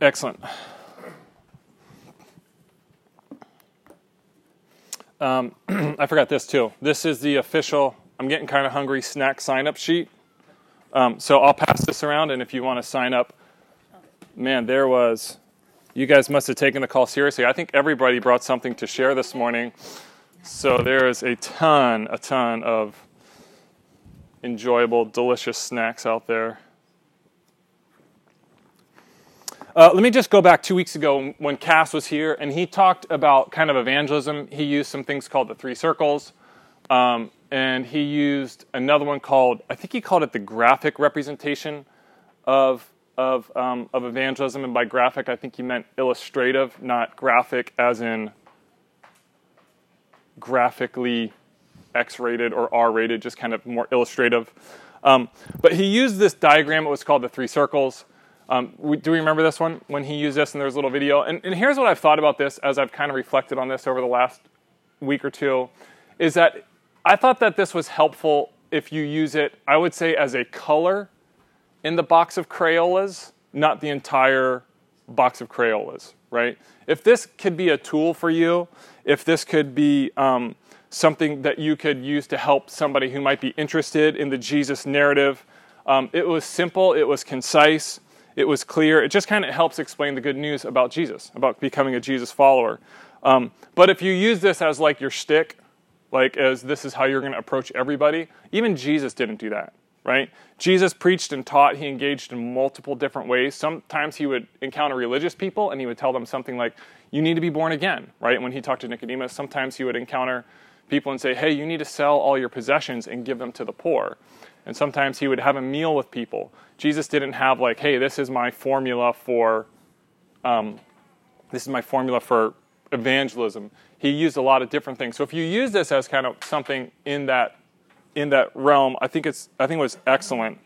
Excellent. Um, I forgot this too. This is the official, I'm getting kind of hungry snack sign up sheet. Um, so I'll pass this around, and if you want to sign up, man, there was, you guys must have taken the call seriously. I think everybody brought something to share this morning. So there is a ton, a ton of enjoyable, delicious snacks out there. Uh, let me just go back two weeks ago when Cass was here, and he talked about kind of evangelism. He used some things called the three circles, um, and he used another one called I think he called it the graphic representation of of um, of evangelism. And by graphic, I think he meant illustrative, not graphic as in graphically X-rated or R-rated, just kind of more illustrative. Um, but he used this diagram. It was called the three circles. Um, do we remember this one when he used this and there was a little video? And, and here's what I've thought about this as I've kind of reflected on this over the last week or two is that I thought that this was helpful if you use it, I would say, as a color in the box of Crayolas, not the entire box of Crayolas, right? If this could be a tool for you, if this could be um, something that you could use to help somebody who might be interested in the Jesus narrative, um, it was simple, it was concise, it was clear. It just kind of helps explain the good news about Jesus, about becoming a Jesus follower. Um, but if you use this as like your shtick, like as this is how you're going to approach everybody, even Jesus didn't do that, right? Jesus preached and taught. He engaged in multiple different ways. Sometimes he would encounter religious people and he would tell them something like, "You need to be born again," right? When he talked to Nicodemus, sometimes he would encounter people and say, "Hey, you need to sell all your possessions and give them to the poor." And sometimes he would have a meal with people. Jesus didn't have like, hey, this is my formula for, um, this is my formula for evangelism. He used a lot of different things. So if you use this as kind of something in that in that realm, I think it's I think it was excellent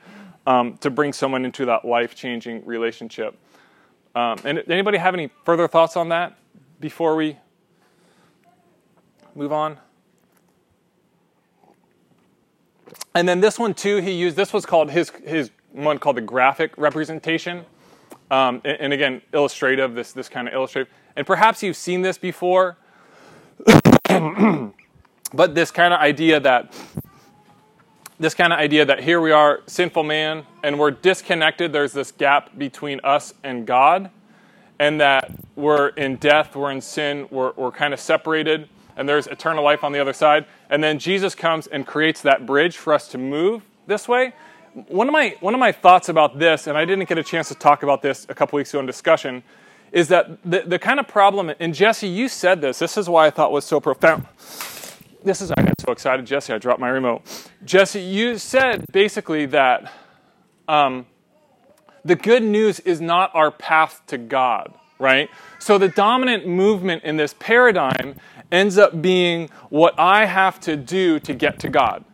um, to bring someone into that life changing relationship. Um, and anybody have any further thoughts on that before we move on? And then this one too, he used this was called his his one called the graphic representation, um, and, and, again illustrative. This this kind of illustrative, and perhaps you've seen this before, but this kind of idea that this kind of idea that here we are, sinful man, and we're disconnected. There's this gap between us and God, and that we're in death, we're in sin, we're, we're kind of separated and there's eternal life on the other side. And then Jesus comes and creates that bridge for us to move this way. One of my one of my thoughts about this, and I didn't get a chance to talk about this a couple weeks ago in discussion, is that the, the kind of problem, and Jesse, you said this, this is why I thought was so profound. This is, I got so excited, Jesse, I dropped my remote. Jesse, you said basically that um, the good news is not our path to God, right? So the dominant movement in this paradigm ends up being what I have to do to get to God,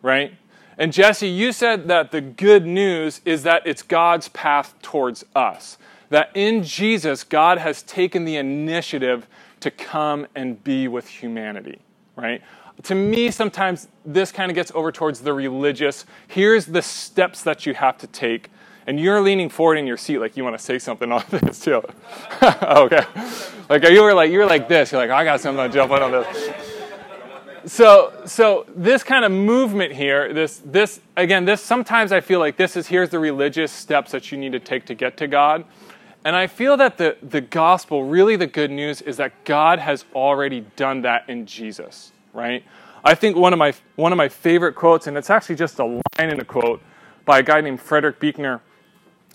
right? And Jesse, you said that the good news is that it's God's path towards us. That in Jesus, God has taken the initiative to come and be with humanity, right? To me, sometimes this kind of gets over towards the religious. Here's the steps that you have to take and you're leaning forward in your seat like you want to say something on this too. okay. Like you were like you're like this. You're like I got something to jump on this. So so this kind of movement here, this this again, this sometimes I feel like this is here's the religious steps that you need to take to get to God. And I feel that the, the gospel, really the good news, is that God has already done that in Jesus, right? I think one of my one of my favorite quotes, and it's actually just a line in a quote by a guy named Frederick Buechner,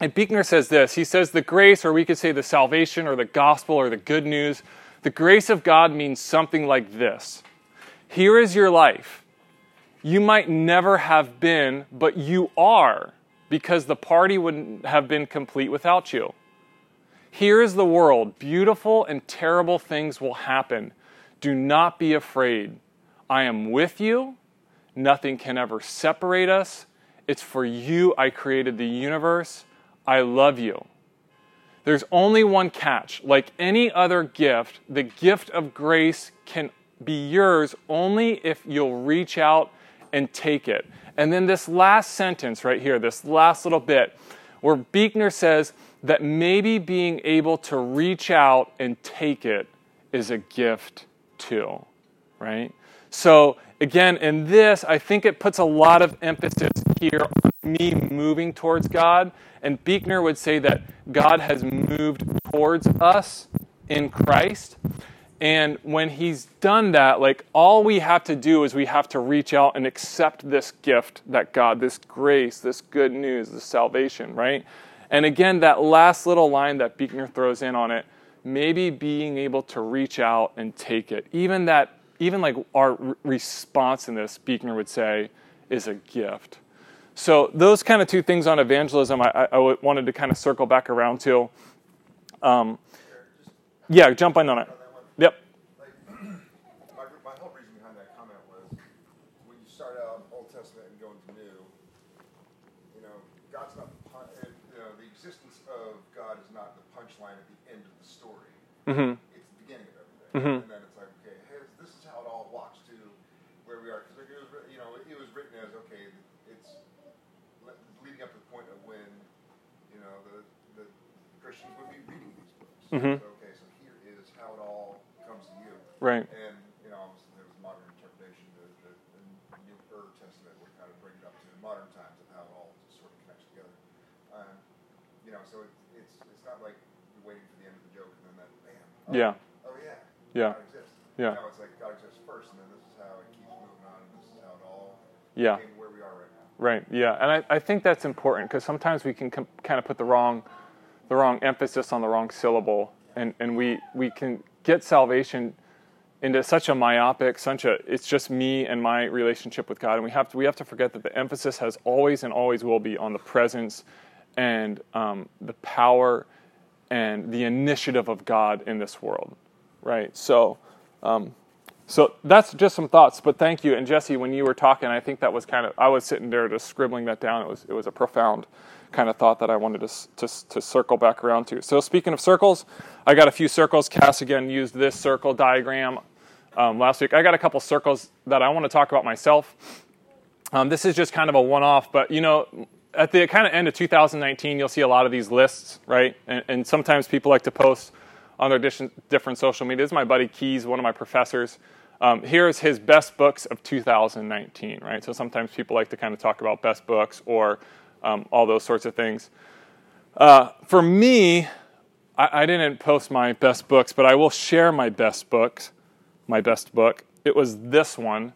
and Buechner says this He says, the grace, or we could say the salvation, or the gospel, or the good news, the grace of God means something like this Here is your life. You might never have been, but you are, because the party wouldn't have been complete without you. Here is the world. Beautiful and terrible things will happen. Do not be afraid. I am with you. Nothing can ever separate us. It's for you I created the universe. I love you. There's only one catch. Like any other gift, the gift of grace can be yours only if you'll reach out and take it. And then this last sentence right here, this last little bit, where Buechner says, that maybe being able to reach out and take it is a gift too, right? So, again, in this, I think it puts a lot of emphasis here on me moving towards God. And Buechner would say that God has moved towards us in Christ. And when he's done that, like all we have to do is we have to reach out and accept this gift that God, this grace, this good news, this salvation, right? And again, that last little line that Buechner throws in on it, maybe being able to reach out and take it. Even that, even like our response in this, Buechner would say, is a gift. So those kind of two things on evangelism, I, I wanted to kind of circle back around to. Um, yeah, jump in on it. Yep. Mm-hmm. It's the beginning of everything, mm-hmm. and then it's like, okay, hey, this is how it all walks to where we are. Because it was, you know, it was written as okay, it's leading up to the point of when, you know, the the Christians would be reading these books. Mm-hmm. Okay, so here is how it all comes to you. Right. And you know, there was modern interpretation. The, the, the New Testament would kind of bring it up to modern times of how it all sort of connects together. Um, you know, so it, it's it's not like waiting for the end of the joke and then that bam. Oh, yeah. Oh yeah. Yeah. God exists. Yeah. Now it's like God exists first, and then this is how it keeps moving on, and this is how it all. Yeah. Where we are right now. Right. Yeah, and I, I think that's important because sometimes we can com- kind of put the wrong, the wrong emphasis on the wrong syllable, and and we we can get salvation into such a myopic, such a it's just me and my relationship with God, and we have to we have to forget that the emphasis has always and always will be on the presence and um, the power and the initiative of God in this world, right? So, um, so that's just some thoughts. But thank you. And Jesse, when you were talking, I think that was kind of I was sitting there just scribbling that down. It was it was a profound kind of thought that I wanted to to, to circle back around to. So speaking of circles, I got a few circles. Cass again used this circle diagram um, last week. I got a couple circles that I want to talk about myself. Um, this is just kind of a one-off, but you know, at the kind of end of 2019, you'll see a lot of these lists, right? And, and sometimes people like to post on their different social media. This is my buddy Keys, one of my professors. Um, here's his best books of 2019, right? So sometimes people like to kind of talk about best books or um, all those sorts of things. Uh, for me, I, I didn't post my best books, but I will share my best books. My best book. It was this one.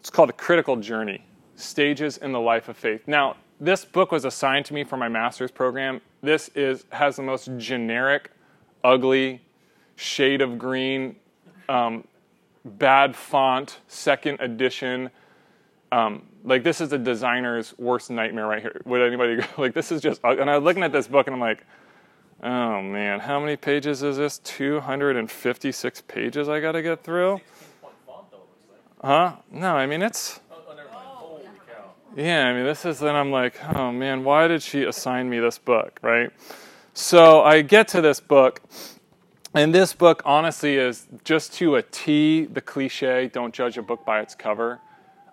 It's called A Critical Journey Stages in the Life of Faith. Now, this book was assigned to me for my master's program. This is has the most generic, ugly, shade of green, um, bad font, second edition. Um, like this is a designer's worst nightmare right here. Would anybody go? Like this is just. And I'm looking at this book and I'm like, oh man, how many pages is this? 256 pages I got to get through. Huh? No, I mean it's yeah, I mean, this is, Then I'm like, oh man, why did she assign me this book, right? So I get to this book, and this book, honestly, is just to a T the cliche don't judge a book by its cover.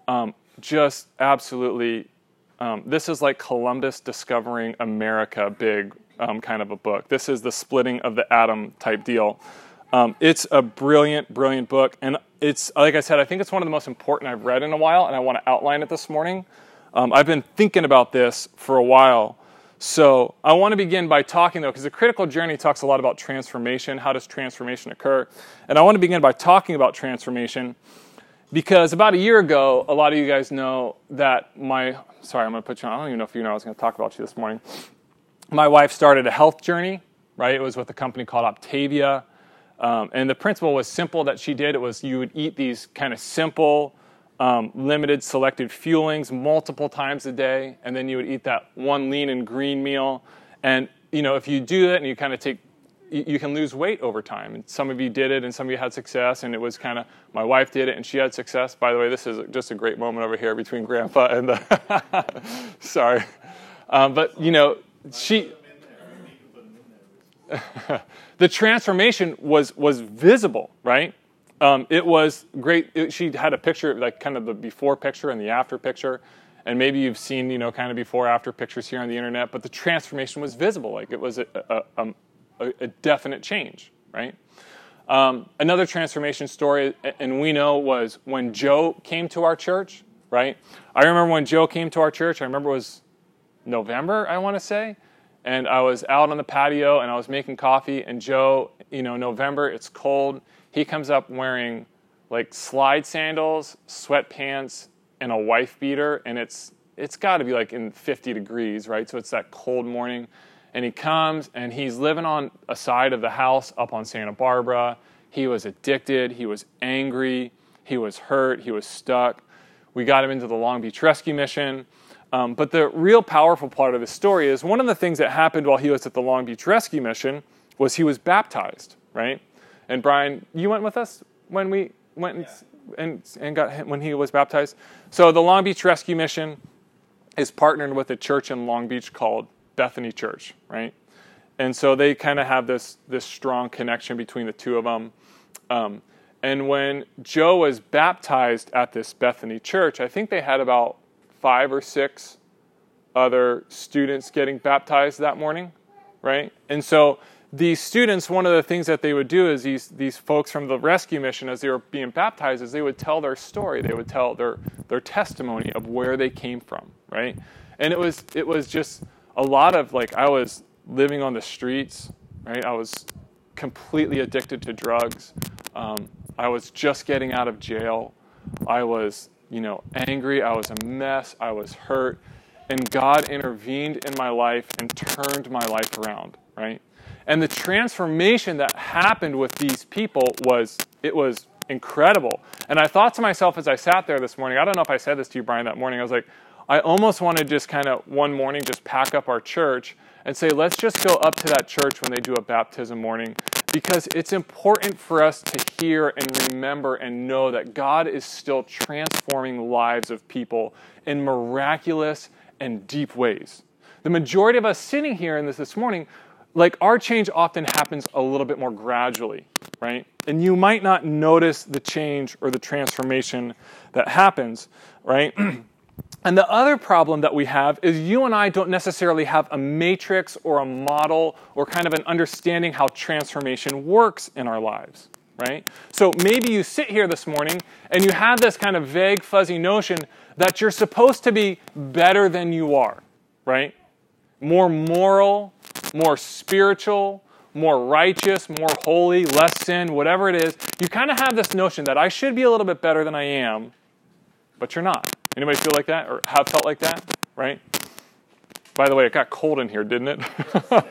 Um, just absolutely, um, this is like Columbus discovering America big um, kind of a book. This is the splitting of the atom type deal. Um, it's a brilliant, brilliant book. And it's, like I said, I think it's one of the most important I've read in a while, and I want to outline it this morning. Um, I've been thinking about this for a while. So I want to begin by talking, though, because the critical journey talks a lot about transformation. How does transformation occur? And I want to begin by talking about transformation because about a year ago, a lot of you guys know that my, sorry, I'm going to put you on, I don't even know if you know I was going to talk about you this morning. My wife started a health journey, right? It was with a company called Optavia, Um, and the principle was simple that she did. It was you would eat these kind of simple, um, limited selected fuelings multiple times a day, and then you would eat that one lean and green meal. And you know, if you do that and you kind of take, you, can lose weight over time. And some of you did it, and some of you had success. And it was kind of my wife did it, and she had success. By the way, this is just a great moment over here between Grandpa and the. sorry, um, but you know, she. the transformation was was visible, right? Um, it was great. It, she had a picture, like kind of the before picture and the after picture. and maybe you've seen, you know, kind of before after pictures here on the internet, but the transformation was visible. Like it was a, a, a, a definite change, right? Um, another transformation story, and we know, was when Joe came to our church, right? I remember when Joe came to our church, I remember it was November, I want to say, and I was out on the patio and I was making coffee, and Joe, you know, November, it's cold. He comes up wearing like slide sandals, sweatpants, and a wife beater, and it's it's got to be like in 50 degrees, right? So it's that cold morning, and he comes and he's living on a side of the house up on Santa Barbara. He was addicted. He was angry. He was hurt. He was stuck. We got him into the Long Beach Rescue Mission. Um, but the real powerful part of the story is one of the things that happened while he was at the Long Beach Rescue Mission was he was baptized, right? And Brian, you went with us when we went and, yeah. and, and got him, when he was baptized. So the Long Beach Rescue Mission is partnered with a church in Long Beach called Bethany Church, right? And so they kind of have this this strong connection between the two of them. Um, and when Joe was baptized at this Bethany church, I think they had about five or six other students getting baptized that morning, right? And so these students, one of the things that they would do is these, these folks from the rescue mission, as they were being baptized, is they would tell their story. They would tell their, their testimony of where they came from, right? And it was, it was just a lot of like, I was living on the streets, right? I was completely addicted to drugs. Um, I was just getting out of jail. I was, you know, angry. I was a mess. I was hurt. And God intervened in my life and turned my life around, right? And the transformation that happened with these people was, it was incredible. And I thought to myself as I sat there this morning, I don't know if I said this to you, Brian, that morning, I was like, I almost want to just kind of one morning just pack up our church and say, let's just go up to that church when they do a baptism morning because it's important for us to hear and remember and know that God is still transforming lives of people in miraculous and deep ways. The majority of us sitting here in this this morning like our change often happens a little bit more gradually, right? And you might not notice the change or the transformation that happens, right? and the other problem that we have is you and I don't necessarily have a matrix or a model or kind of an understanding how transformation works in our lives, right? So maybe you sit here this morning and you have this kind of vague, fuzzy notion that you're supposed to be better than you are, right? More moral, more spiritual, more righteous, more holy, less sin, whatever it is, you kind of have this notion that I should be a little bit better than I am, but you're not. Anybody feel like that or have felt like that? Right? By the way, it got cold in here, didn't it?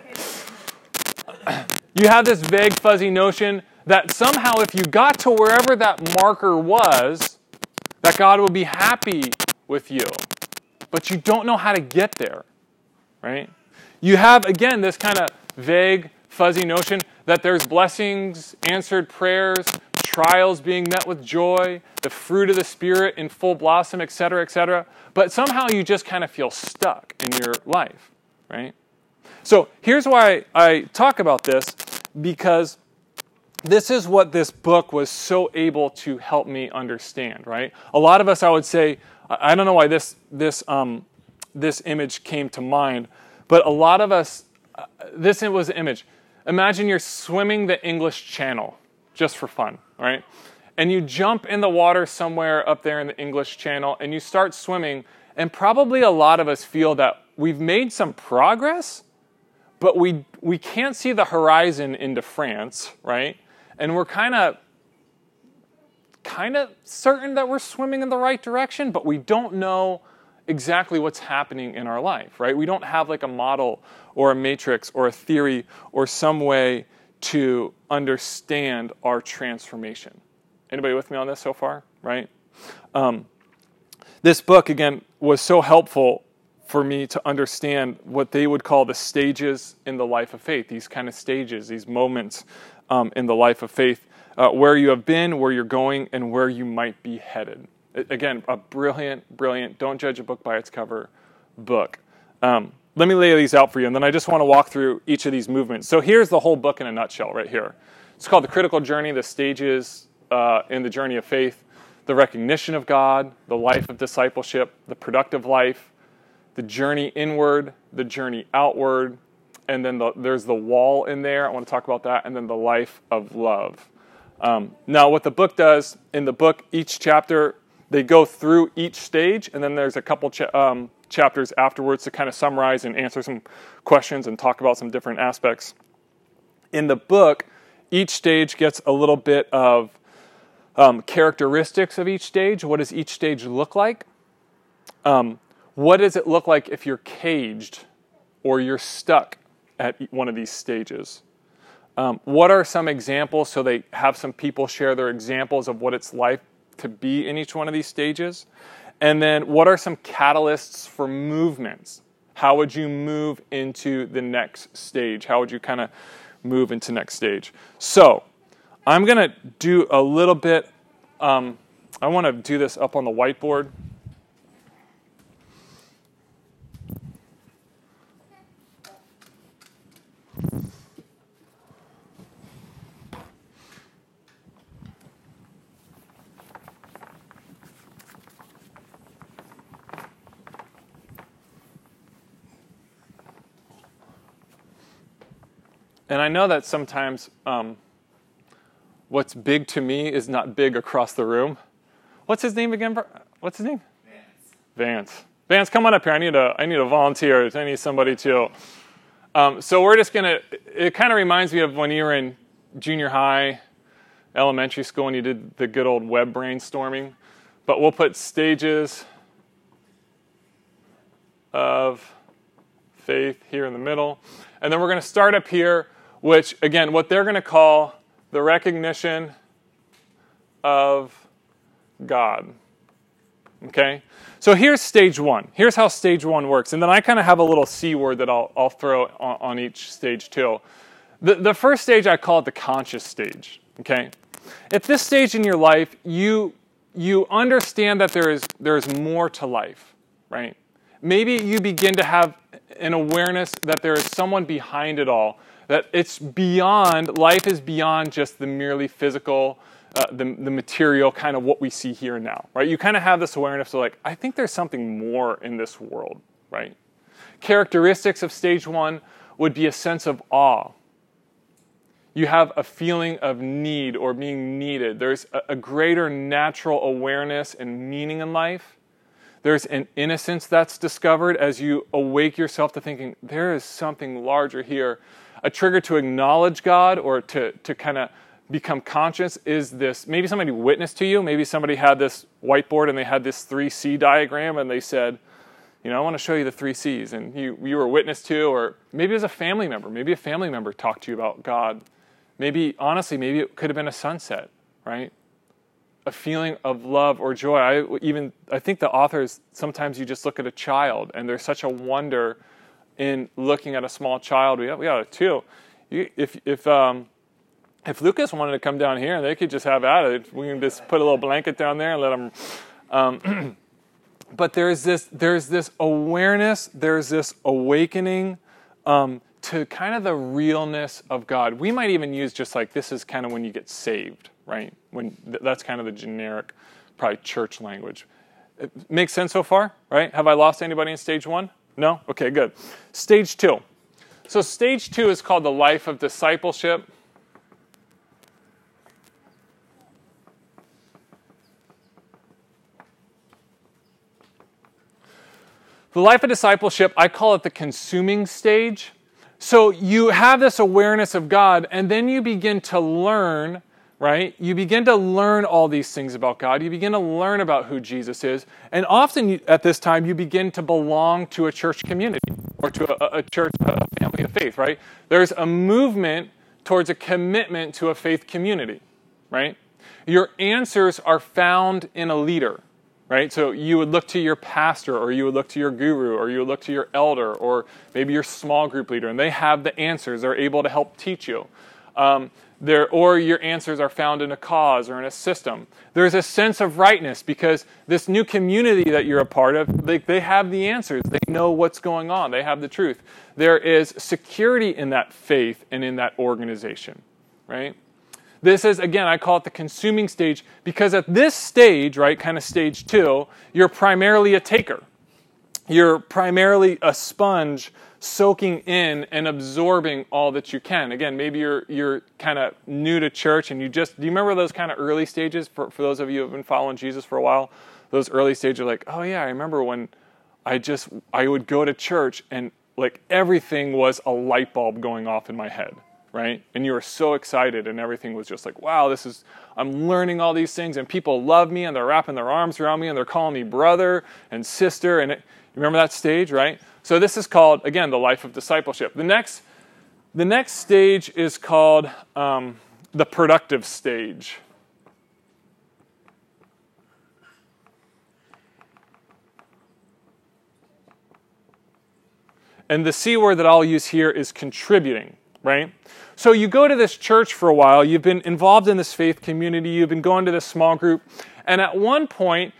you have this vague, fuzzy notion that somehow if you got to wherever that marker was, that God would be happy with you. But you don't know how to get there, right? You have, again, this kind of vague, fuzzy notion that there's blessings, answered prayers, trials being met with joy, the fruit of the Spirit in full blossom, etc., etc. But somehow you just kind of feel stuck in your life, right? So here's why I talk about this because this is what this book was so able to help me understand, right? A lot of us, I would say, I don't know why this, this, um, this image came to mind, but a lot of us, uh, this was an image. Imagine you're swimming the English Channel just for fun, right? And you jump in the water somewhere up there in the English Channel and you start swimming, and probably a lot of us feel that we've made some progress, but we, we can't see the horizon into France, right? And we're kind of kind of certain that we're swimming in the right direction, but we don't know exactly what's happening in our life, right? We don't have like a model or a matrix or a theory or some way to understand our transformation. Anybody with me on this so far, right? Um, this book, again, was so helpful for me to understand what they would call the stages in the life of faith, these kind of stages, these moments um, in the life of faith, uh, where you have been, where you're going, and where you might be headed. Again, a brilliant, brilliant, don't judge a book by its cover book. Um, let me lay these out for you, and then I just want to walk through each of these movements. So here's the whole book in a nutshell right here. It's called The Critical Journey, the stages uh, in the journey of faith. the recognition of God, the life of discipleship, the productive life, the journey inward, the journey outward, and then the, there's the wall in there. I want to talk about that, and then the life of love. Um, now, what the book does in the book, each chapter, they go through each stage, and then there's a couple cha- um, chapters afterwards to kind of summarize and answer some questions and talk about some different aspects. In the book, each stage gets a little bit of um, characteristics of each stage. What does each stage look like? Um, what does it look like if you're caged or you're stuck at one of these stages? Um, what are some examples? So they have some people share their examples of what it's like to be in each one of these stages. And then what are some catalysts for movements? How would you move into the next stage? How would you kind of move into next stage? So I'm going to do a little bit. Um, I want to do this up on the whiteboard. And I know that sometimes um, what's big to me is not big across the room. What's his name again? What's his name? Vance. Vance. Vance, come on up here. I need a, I need a volunteer. I need somebody to. Um, so we're just gonna. It kind of reminds me of when you were in junior high, elementary school, and you did the good old web brainstorming. But we'll put stages of faith here in the middle, and then we're going to start up here which, again, what they're going to call the recognition of God. Okay? So here's stage one. Here's how stage one works. And then I kind of have a little C word that I'll, I'll throw on, on each stage too. The, the first stage, I call it the conscious stage. Okay? At this stage in your life, you, you understand that there is, there is more to life, right? Maybe you begin to have an awareness that there is someone behind it all that it's beyond, life is beyond just the merely physical, uh, the, the material kind of what we see here now, right? You kind of have this awareness of like, I think there's something more in this world, right? Characteristics of stage one would be a sense of awe. You have a feeling of need or being needed. There's a, a greater natural awareness and meaning in life. There's an innocence that's discovered as you awake yourself to thinking, there is something larger here a trigger to acknowledge God or to, to kind of become conscious is this maybe somebody witnessed to you, maybe somebody had this whiteboard and they had this 3C diagram and they said, you know, I want to show you the three C's, and you, you were witness to, or maybe was a family member, maybe a family member talked to you about God. Maybe, honestly, maybe it could have been a sunset, right? A feeling of love or joy. I even, I think the authors, sometimes you just look at a child and there's such a wonder in looking at a small child. We, we got two. You, if if um, if Lucas wanted to come down here, they could just have at it. We can just put a little blanket down there and let them. Um, but there's this there's this awareness. There's this awakening um, to kind of the realness of God. We might even use just like this is kind of when you get saved, right? When that's kind of the generic, probably church language. It makes sense so far, right? Have I lost anybody in stage one? No? Okay, good. Stage two. So, stage two is called the life of discipleship. The life of discipleship, I call it the consuming stage. So, you have this awareness of God, and then you begin to learn right? You begin to learn all these things about God. You begin to learn about who Jesus is. And often at this time, you begin to belong to a church community or to a, a church, a family of faith, right? There's a movement towards a commitment to a faith community, right? Your answers are found in a leader, right? So you would look to your pastor, or you would look to your guru, or you would look to your elder, or maybe your small group leader, and they have the answers. They're able to help teach you. Um, there, or your answers are found in a cause or in a system. There's a sense of rightness because this new community that you're a part of, they, they have the answers. They know what's going on. They have the truth. There is security in that faith and in that organization, right? This is, again, I call it the consuming stage because at this stage, right, kind of stage two, you're primarily a taker. You're primarily a sponge soaking in and absorbing all that you can. Again, maybe you're, you're kind of new to church and you just, do you remember those kind of early stages for, for those of you who have been following Jesus for a while? Those early stages are like, oh yeah, I remember when I just, I would go to church and like everything was a light bulb going off in my head right? And you were so excited, and everything was just like, wow, this is, I'm learning all these things, and people love me, and they're wrapping their arms around me, and they're calling me brother and sister. And it, remember that stage, right? So this is called, again, the life of discipleship. The next, the next stage is called um, the productive stage. And the C word that I'll use here is contributing, right? So you go to this church for a while, you've been involved in this faith community, you've been going to this small group, and at one point,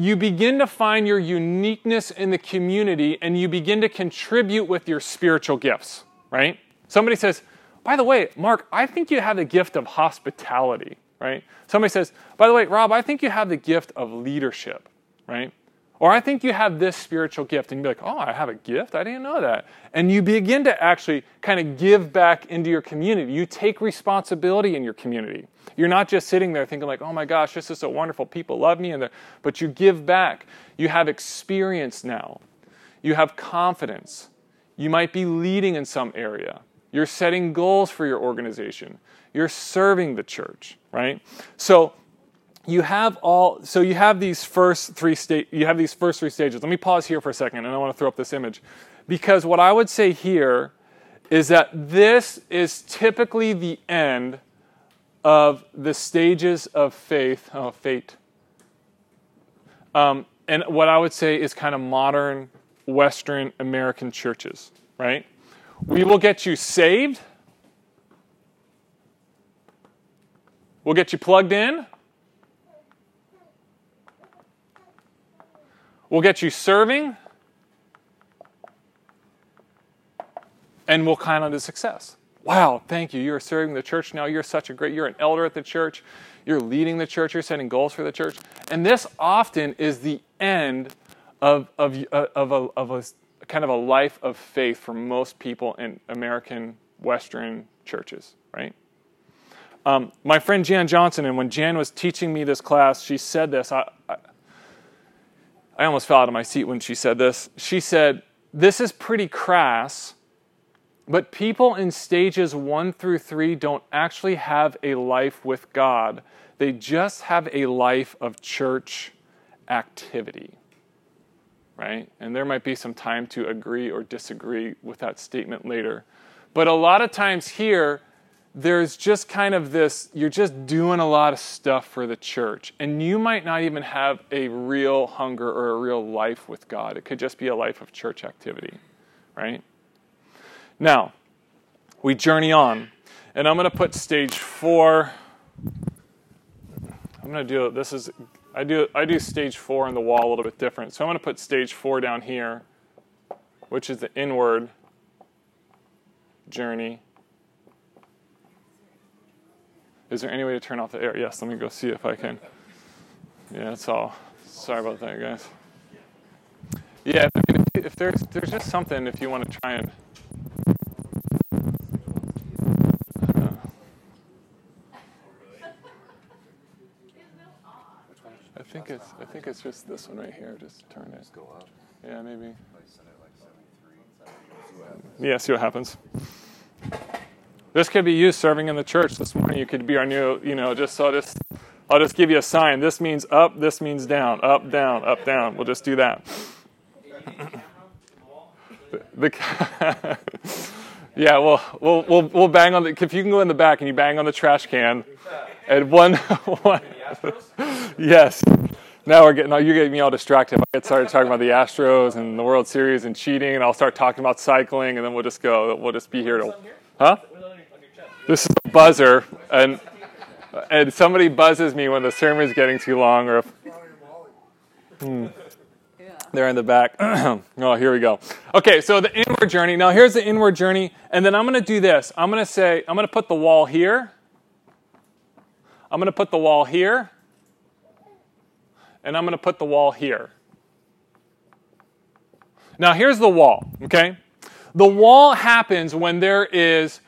you begin to find your uniqueness in the community and you begin to contribute with your spiritual gifts, right? Somebody says, by the way, Mark, I think you have the gift of hospitality, right? Somebody says, by the way, Rob, I think you have the gift of leadership, right? Or I think you have this spiritual gift, and you'd be like, oh, I have a gift? I didn't know that. And you begin to actually kind of give back into your community. You take responsibility in your community. You're not just sitting there thinking, like, oh my gosh, this is so wonderful, people love me, and but you give back. You have experience now, you have confidence. You might be leading in some area. You're setting goals for your organization. You're serving the church, right? So you have all so you have these first three state you have these first three stages. Let me pause here for a second and I want to throw up this image. Because what I would say here is that this is typically the end of the stages of faith, oh, fate. Um, and what I would say is kind of modern Western American churches, right? We will get you saved. We'll get you plugged in. We'll get you serving, and we'll kind of to success. Wow, thank you. You're serving the church now. You're such a great, you're an elder at the church. You're leading the church. You're setting goals for the church. And this often is the end of, of, uh, of, a, of a kind of a life of faith for most people in American Western churches, right? Um, my friend Jan Johnson, and when Jan was teaching me this class, she said this. I, I, I almost fell out of my seat when she said this. She said, This is pretty crass, but people in stages one through three don't actually have a life with God. They just have a life of church activity. Right? And there might be some time to agree or disagree with that statement later. But a lot of times here, there's just kind of this you're just doing a lot of stuff for the church and you might not even have a real hunger or a real life with god. It could just be a life of church activity right? Now we journey on and i'm going to put stage four. I'm going to do this is i do i do stage four in the wall a little bit different. So i'm going to put stage four down here which is the inward journey is there any way to turn off the air? Yes, let me go see if I can. Yeah, that's all. Sorry about that, guys. Yeah, if, if there's there's just something if you want to try and. Uh, I think it's I think it's just this one right here. Just turn it. Yeah, maybe. Yeah, see what happens. This could be you serving in the church this morning. You could be our new, you know, just so I'll just, I'll just give you a sign. This means up, this means down, up, down, up, down. We'll just do that. the, yeah, well, we'll, we'll, we'll bang on the, if you can go in the back and you bang on the trash can, and one, one yes. Now we're getting, you're getting me all distracted. I get started talking about the Astros and the World Series and cheating, and I'll start talking about cycling, and then we'll just go. We'll just be here to, huh? This is a buzzer, and and somebody buzzes me when the sermon is getting too long, or if hmm, they're in the back. oh, here we go. Okay, so the inward journey. Now here's the inward journey, and then I'm going to do this. I'm going to say I'm going to put the wall here, I'm going to put the wall here, and I'm going to put the wall here. Now, here's the wall, okay? The wall happens when there is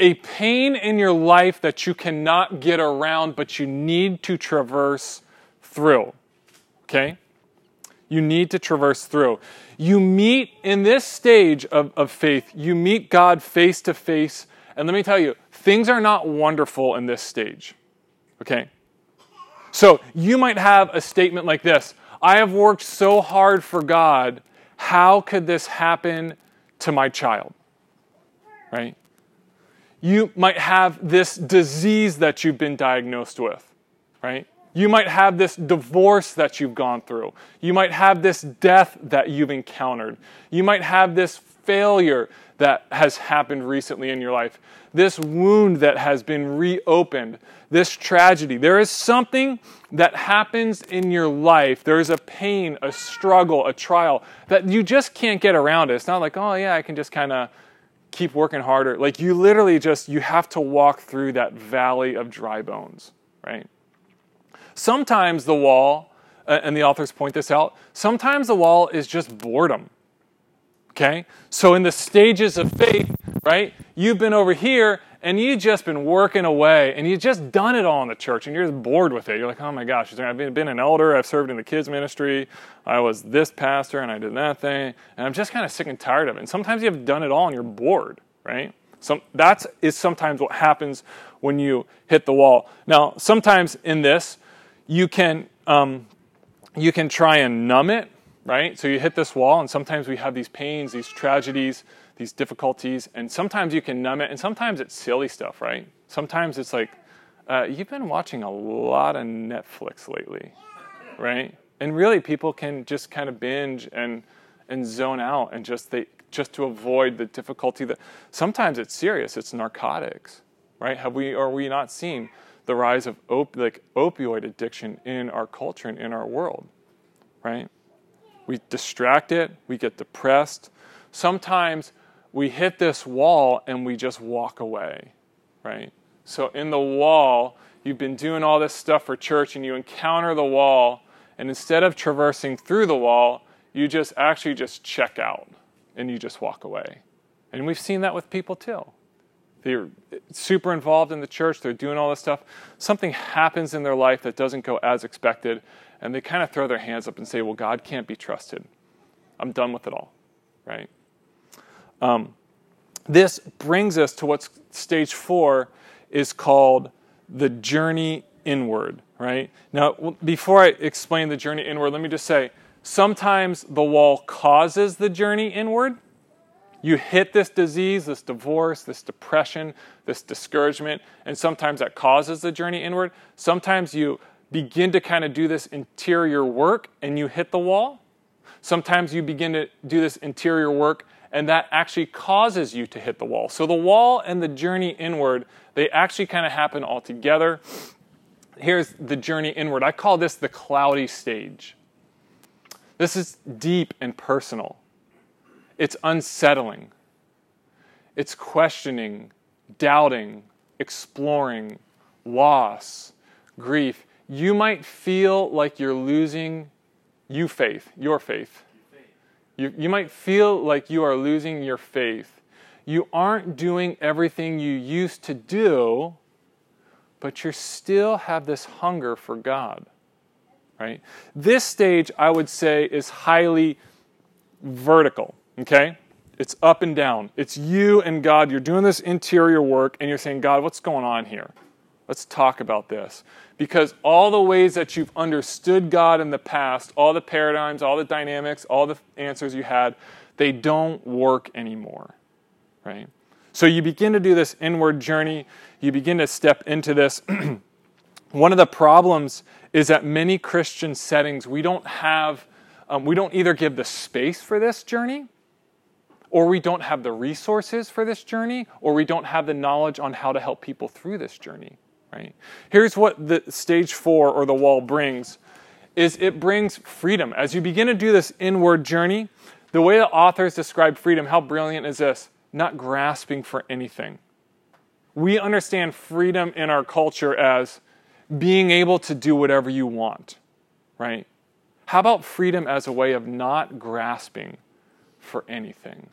a pain in your life that you cannot get around, but you need to traverse through, okay? You need to traverse through. You meet in this stage of, of faith, you meet God face to face. And let me tell you, things are not wonderful in this stage, okay? So you might have a statement like this I have worked so hard for God. How could this happen to my child? Right? You might have this disease that you've been diagnosed with, right? You might have this divorce that you've gone through. You might have this death that you've encountered. You might have this failure that has happened recently in your life, this wound that has been reopened, this tragedy. There is something that happens in your life. There is a pain, a struggle, a trial that you just can't get around it. It's not like, oh, yeah, I can just kind of keep working harder. Like you literally just, you have to walk through that valley of dry bones, right? Sometimes the wall, uh, and the authors point this out, sometimes the wall is just boredom. Okay? So in the stages of faith, right, you've been over here and you've just been working away and you've just done it all in the church and you're just bored with it. You're like, oh my gosh, I've been an elder, I've served in the kids' ministry, I was this pastor and I did that thing, and I'm just kind of sick and tired of it. And sometimes you've done it all and you're bored, right? So that is sometimes what happens when you hit the wall. Now, sometimes in this, you can um, you can try and numb it, right? So you hit this wall, and sometimes we have these pains, these tragedies, these difficulties, and sometimes you can numb it, and sometimes it's silly stuff, right? Sometimes it's like, uh, you've been watching a lot of Netflix lately, right? And really, people can just kind of binge and and zone out, and just they just to avoid the difficulty that sometimes it's serious. It's narcotics, right? Have we are we not seen? the rise of op- like opioid addiction in our culture and in our world, right? We distract it, we get depressed. Sometimes we hit this wall and we just walk away, right? So in the wall, you've been doing all this stuff for church and you encounter the wall, and instead of traversing through the wall, you just actually just check out and you just walk away. And we've seen that with people too. They're super involved in the church, they're doing all this stuff. Something happens in their life that doesn't go as expected, and they kind of throw their hands up and say, Well, God can't be trusted. I'm done with it all, right? Um, this brings us to what stage four is called the journey inward, right? Now, before I explain the journey inward, let me just say sometimes the wall causes the journey inward you hit this disease, this divorce, this depression, this discouragement, and sometimes that causes the journey inward. Sometimes you begin to kind of do this interior work and you hit the wall. Sometimes you begin to do this interior work and that actually causes you to hit the wall. So the wall and the journey inward, they actually kind of happen all together. Here's the journey inward. I call this the cloudy stage. This is deep and personal. It's unsettling. It's questioning, doubting, exploring, loss, grief. You might feel like you're losing you faith, your faith. You, you might feel like you are losing your faith. You aren't doing everything you used to do, but you still have this hunger for God. Right? This stage, I would say, is highly vertical. Okay? It's up and down. It's you and God. You're doing this interior work and you're saying, God, what's going on here? Let's talk about this. Because all the ways that you've understood God in the past, all the paradigms, all the dynamics, all the answers you had, they don't work anymore. Right? So you begin to do this inward journey. You begin to step into this. One of the problems is that many Christian settings, we don't have, um, we don't either give the space for this journey or we don't have the resources for this journey, or we don't have the knowledge on how to help people through this journey, right? Here's what the stage four or the wall brings is it brings freedom. As you begin to do this inward journey, the way the authors describe freedom, how brilliant is this? Not grasping for anything. We understand freedom in our culture as being able to do whatever you want, right? How about freedom as a way of not grasping for anything?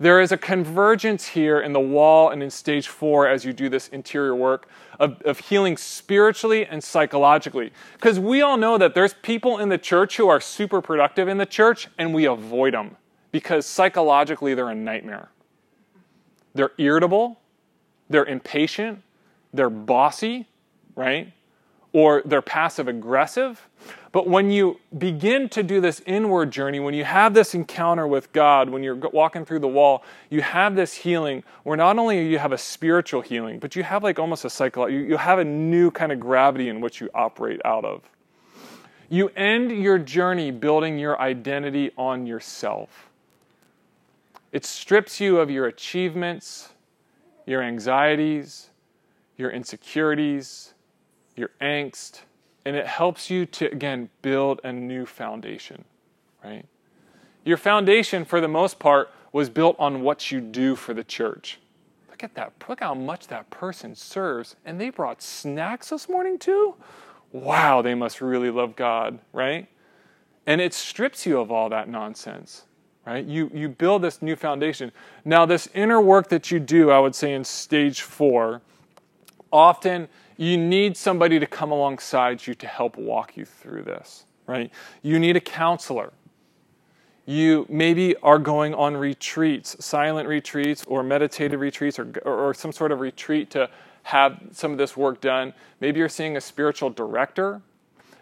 There is a convergence here in the wall and in stage four as you do this interior work of, of healing spiritually and psychologically. Because we all know that there's people in the church who are super productive in the church and we avoid them because psychologically they're a nightmare. They're irritable, they're impatient, they're bossy, right? Or they're passive aggressive. But when you begin to do this inward journey, when you have this encounter with God, when you're walking through the wall, you have this healing where not only you have a spiritual healing, but you have like almost a psychological, you, you have a new kind of gravity in which you operate out of. You end your journey building your identity on yourself. It strips you of your achievements, your anxieties, your insecurities, your angst and it helps you to, again, build a new foundation, right? Your foundation, for the most part, was built on what you do for the church. Look at that. Look how much that person serves. And they brought snacks this morning, too? Wow, they must really love God, right? And it strips you of all that nonsense, right? You, you build this new foundation. Now, this inner work that you do, I would say in stage four, often you need somebody to come alongside you to help walk you through this, right? You need a counselor. You maybe are going on retreats, silent retreats or meditative retreats or, or some sort of retreat to have some of this work done. Maybe you're seeing a spiritual director.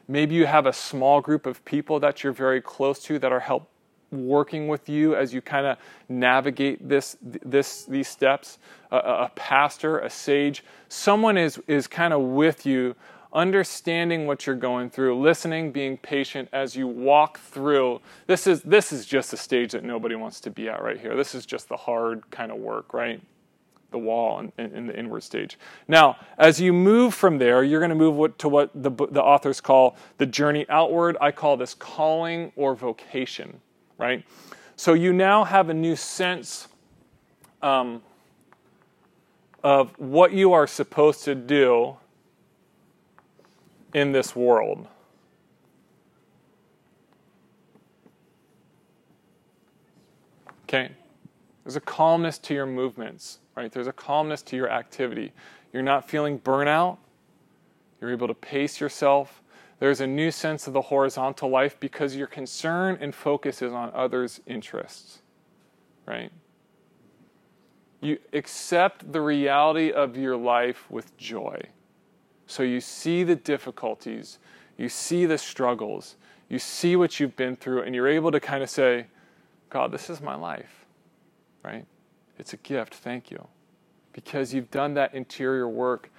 Maybe you have a small group of people that you're very close to that are help working with you as you kind of navigate this, this, these steps. A, a pastor, a sage, someone is, is kind of with you, understanding what you're going through, listening, being patient as you walk through. This is, this is just a stage that nobody wants to be at right here. This is just the hard kind of work, right? the wall in, in, the inward stage. Now, as you move from there, you're going to move to what the, the authors call the journey outward. I call this calling or vocation right? So you now have a new sense um, of what you are supposed to do in this world. Okay? There's a calmness to your movements, right? There's a calmness to your activity. You're not feeling burnout. You're able to pace yourself. There's a new sense of the horizontal life because your concern and focus is on others' interests, right? You accept the reality of your life with joy. So you see the difficulties, you see the struggles, you see what you've been through, and you're able to kind of say, God, this is my life, right? It's a gift, thank you. Because you've done that interior work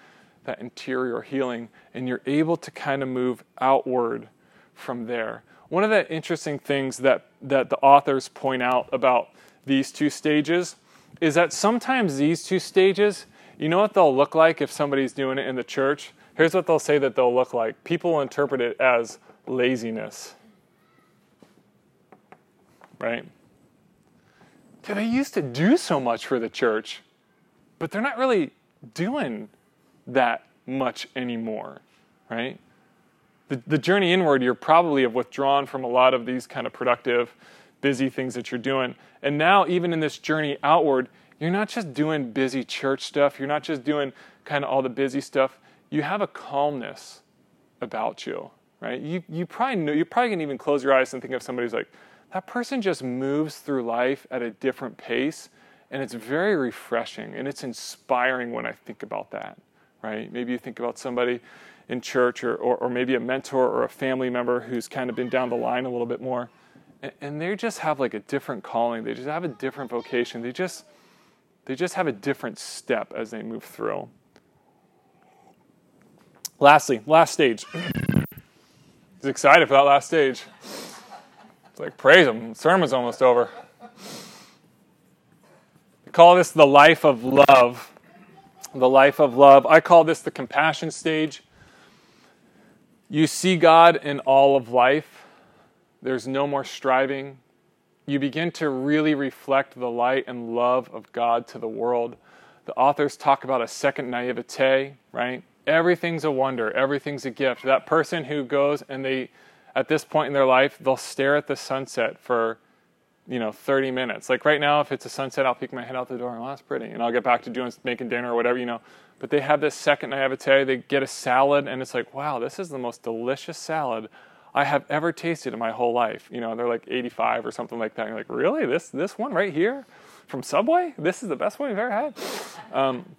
that interior healing, and you're able to kind of move outward from there. One of the interesting things that, that the authors point out about these two stages is that sometimes these two stages, you know what they'll look like if somebody's doing it in the church? Here's what they'll say that they'll look like. People interpret it as laziness. Right? They used to do so much for the church, but they're not really doing that much anymore, right? The, the journey inward, you're probably have withdrawn from a lot of these kind of productive, busy things that you're doing. And now, even in this journey outward, you're not just doing busy church stuff, you're not just doing kind of all the busy stuff. You have a calmness about you, right? You, you probably know, you probably can even close your eyes and think of somebody who's like, that person just moves through life at a different pace, and it's very refreshing and it's inspiring when I think about that right? Maybe you think about somebody in church or, or, or, maybe a mentor or a family member who's kind of been down the line a little bit more. And, and they just have like a different calling. They just have a different vocation. They just, they just have a different step as they move through. Lastly, last stage. He's excited for that last stage. It's like, praise him. The sermon's almost over. We call this the life of love the life of love. I call this the compassion stage. You see God in all of life, there's no more striving. You begin to really reflect the light and love of God to the world. The authors talk about a second naivete, right? everything's a wonder, everything's a gift. That person who goes and they, at this point in their life, they'll stare at the sunset for, you know, 30 minutes. Like right now, if it's a sunset, I'll peek my head out the door and, oh, that's pretty. And I'll get back to doing, making dinner or whatever, you know. But they have this second naivete, they get a salad, and it's like, wow, this is the most delicious salad I have ever tasted in my whole life. You know, they're like 85 or something like that. And you're like, really? This, this one right here from Subway? This is the best one you've ever had? Um,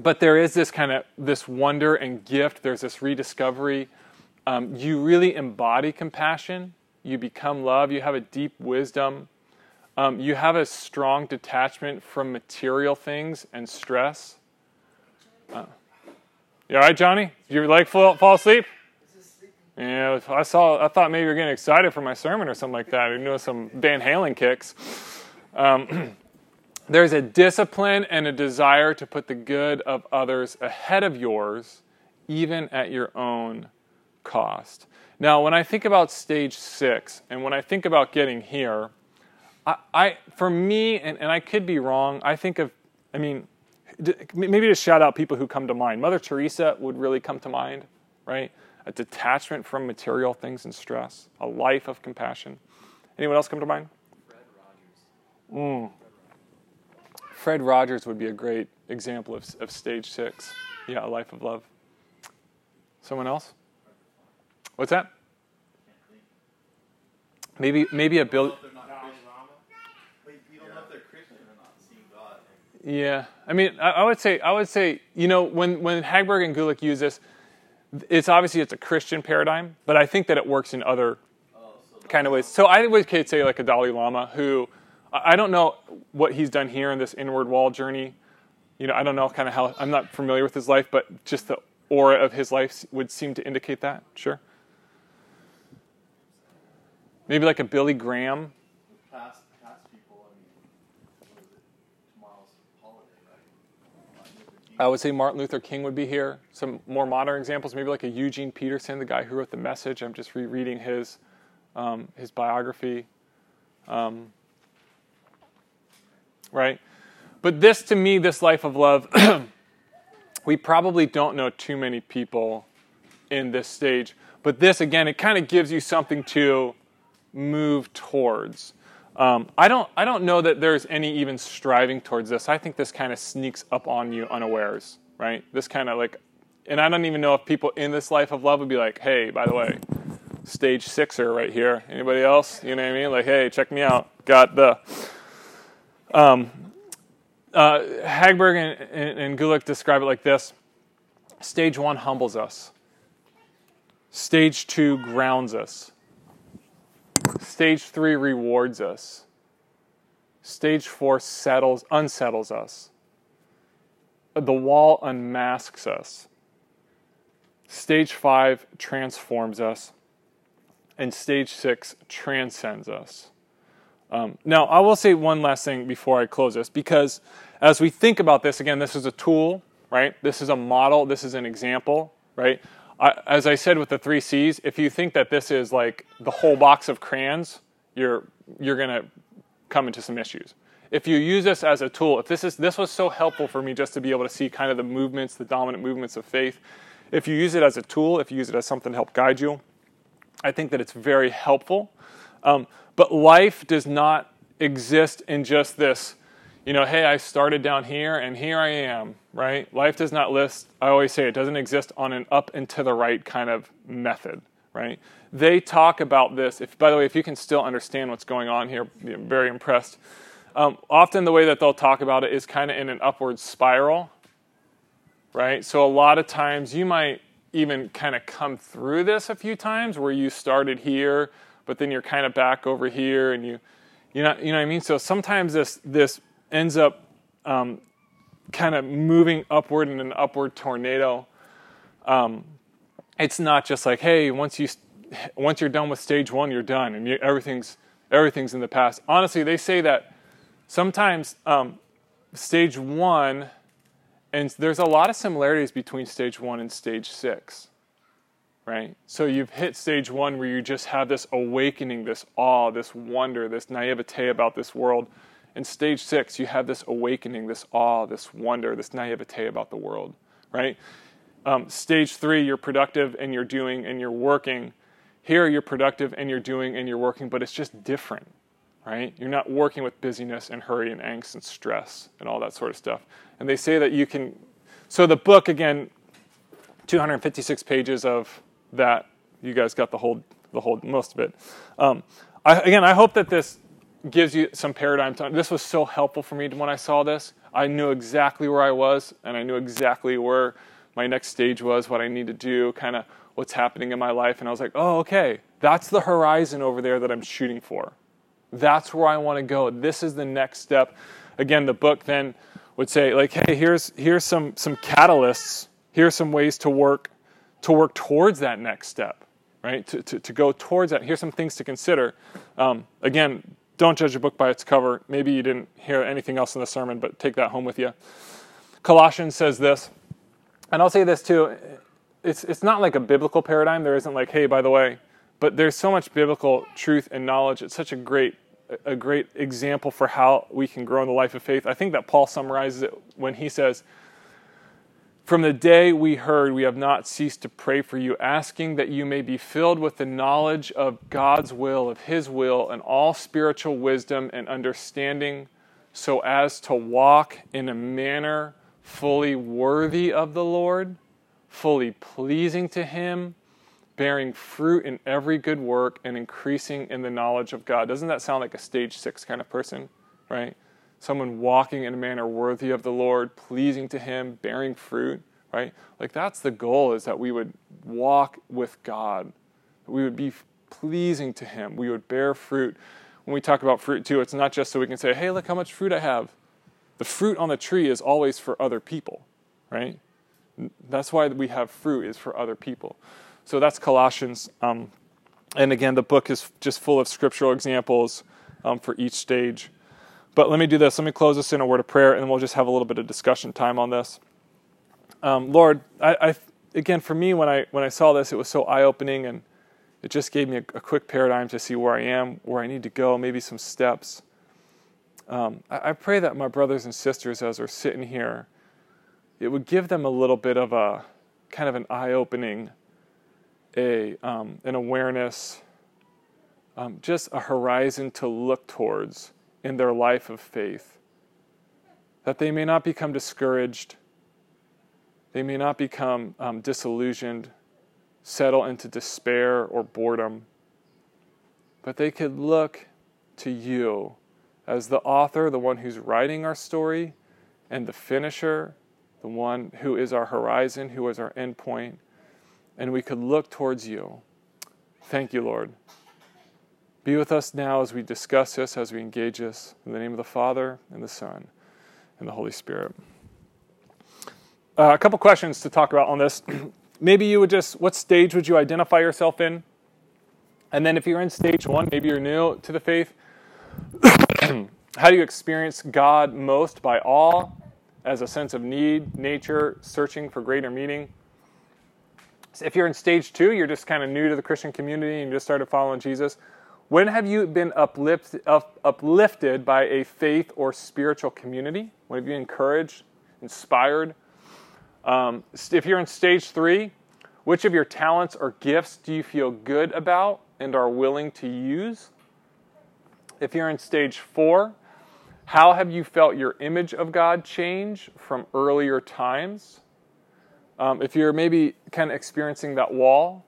but there is this kind of this wonder and gift. There's this rediscovery. Um, you really embody compassion. You become love. You have a deep wisdom. Um, you have a strong detachment from material things and stress. Uh, you all right, Johnny? Did your leg fall, fall asleep? Yeah, I saw. I thought maybe you were getting excited for my sermon or something like that. You know, some Van Halen kicks. Um, there's a discipline and a desire to put the good of others ahead of yours, even at your own cost. Now, when I think about stage six, and when I think about getting here, I, I for me, and, and I could be wrong. I think of, I mean, maybe to shout out people who come to mind. Mother Teresa would really come to mind, right? a detachment from material things and stress, a life of compassion. Anyone else come to mind? Fred Rogers. Mm. Fred Rogers would be a great example of, of stage six. Yeah, a life of love. Someone else? What's that? Maybe maybe a bill. Yeah, I mean, I, I, would say I would say you know when when Hagberg and Guelich use this, it's obviously it's a Christian paradigm, but I think that it works in other kind of ways. So I would say like a Dalai Lama who I don't know what he's done here in this inward wall journey. You know, I don't know kind of how I'm not familiar with his life, but just the aura of his life would seem to indicate that. Sure. Maybe like a Billy Graham I would say Martin Luther King would be here. Some more modern examples, maybe like a Eugene Peterson, the guy who wrote the Message. I'm just rereading his um, his biography. Um, right, but this to me, this life of love, we probably don't know too many people in this stage. But this again, it kind of gives you something to move towards. Um, I don't I don't know that there's any even striving towards this. I think this kind of sneaks up on you unawares, right? This kind of like, and I don't even know if people in this life of love would be like, hey, by the way, stage sixer right here. Anybody else? You know what I mean? Like, hey, check me out. Got the. Um, uh, Hagberg and, and, and Guelich describe it like this: Stage one humbles us. Stage two grounds us. Stage three rewards us. Stage four settles, unsettles us. The wall unmasks us. Stage five transforms us. And stage six transcends us. Um, now, I will say one last thing before I close this, because as we think about this, again, this is a tool, right? This is a model, this is an example, right? I, as I said with the three C's, if you think that this is like the whole box of crayons, you're you're to come into some issues. If you use this as a tool, if this is this was so helpful for me just to be able to see kind of the movements, the dominant movements of faith. If you use it as a tool, if you use it as something to help guide you, I think that it's very helpful. Um, but life does not exist in just this you know, hey, I started down here and here I am, right? Life does not list, I always say it doesn't exist on an up and to the right kind of method, right? They talk about this. If, by the way, if you can still understand what's going on here, I'm very impressed. Um, often the way that they'll talk about it is kind of in an upward spiral, right? So a lot of times you might even kind of come through this a few times where you started here, but then you're kind of back over here and you, you know, you know what I mean? So sometimes this, this ends up um, kind of moving upward in an upward tornado. Um, it's not just like, hey, once you once you're done with stage one, you're done, and you, everything's everything's in the past. Honestly, they say that sometimes um, stage one, and there's a lot of similarities between stage one and stage six, right? So you've hit stage one where you just have this awakening, this awe, this wonder, this naivete about this world in stage six, you have this awakening, this awe, this wonder, this naivete about the world, right? Um, stage three, you're productive and you're doing and you're working. Here, you're productive and you're doing and you're working, but it's just different, right? You're not working with busyness and hurry and angst and stress and all that sort of stuff. And they say that you can. So the book again, 256 pages of that. You guys got the whole, the whole, most of it. Um, I, again, I hope that this gives you some paradigm. This was so helpful for me when I saw this. I knew exactly where I was, and I knew exactly where my next stage was, what I need to do, kind of what's happening in my life. And I was like, oh, okay, that's the horizon over there that I'm shooting for. That's where I want to go. This is the next step. Again, the book then would say, like, hey, here's here's some some catalysts. Here's some ways to work to work towards that next step, right? To to, to go towards that. Here's some things to consider. Um, again, don't judge a book by its cover. Maybe you didn't hear anything else in the sermon, but take that home with you. Colossians says this, and I'll say this too. It's, it's not like a biblical paradigm. There isn't like, hey, by the way, but there's so much biblical truth and knowledge. It's such a great, a great example for how we can grow in the life of faith. I think that Paul summarizes it when he says, from the day we heard, we have not ceased to pray for you, asking that you may be filled with the knowledge of God's will, of His will, and all spiritual wisdom and understanding, so as to walk in a manner fully worthy of the Lord, fully pleasing to Him, bearing fruit in every good work, and increasing in the knowledge of God. Doesn't that sound like a stage six kind of person, right? Someone walking in a manner worthy of the Lord, pleasing to Him, bearing fruit, right? Like that's the goal is that we would walk with God, we would be pleasing to Him, we would bear fruit. When we talk about fruit too, it's not just so we can say, hey, look how much fruit I have. The fruit on the tree is always for other people, right? That's why we have fruit is for other people. So that's Colossians. Um, and again, the book is just full of scriptural examples um, for each stage. But let me do this. Let me close this in a word of prayer, and then we'll just have a little bit of discussion time on this. Um, Lord, I, I, again, for me, when I when I saw this, it was so eye opening, and it just gave me a, a, quick paradigm to see where I am, where I need to go, maybe some steps. Um, I, I pray that my brothers and sisters, as they're sitting here, it would give them a little bit of a kind of an eye opening, a um, an awareness, um, just a horizon to look towards in their life of faith. That they may not become discouraged, they may not become um, disillusioned, settle into despair or boredom, but they could look to you as the author, the one who's writing our story, and the finisher, the one who is our horizon, who is our endpoint, and we could look towards you. Thank you, Lord. Be with us now as we discuss this, as we engage this. In the name of the Father, and the Son, and the Holy Spirit. Uh, a couple questions to talk about on this. maybe you would just, what stage would you identify yourself in? And then if you're in stage one, maybe you're new to the faith, how do you experience God most? By awe, as a sense of need, nature, searching for greater meaning. If you're in stage two, you're just kind of new to the Christian community and you just started following Jesus. When have you been uplift, up, uplifted by a faith or spiritual community? When have you encouraged, inspired? Um, if you're in stage three, which of your talents or gifts do you feel good about and are willing to use? If you're in stage four, how have you felt your image of God change from earlier times? Um, if you're maybe kind of experiencing that wall,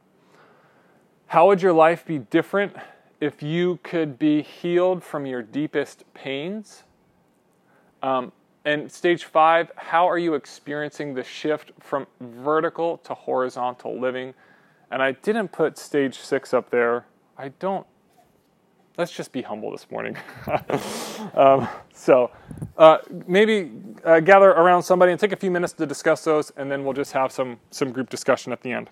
how would your life be different if you could be healed from your deepest pains. Um, and stage five, how are you experiencing the shift from vertical to horizontal living? And I didn't put stage six up there. I don't. Let's just be humble this morning. um, so uh, maybe uh, gather around somebody and take a few minutes to discuss those, and then we'll just have some some group discussion at the end.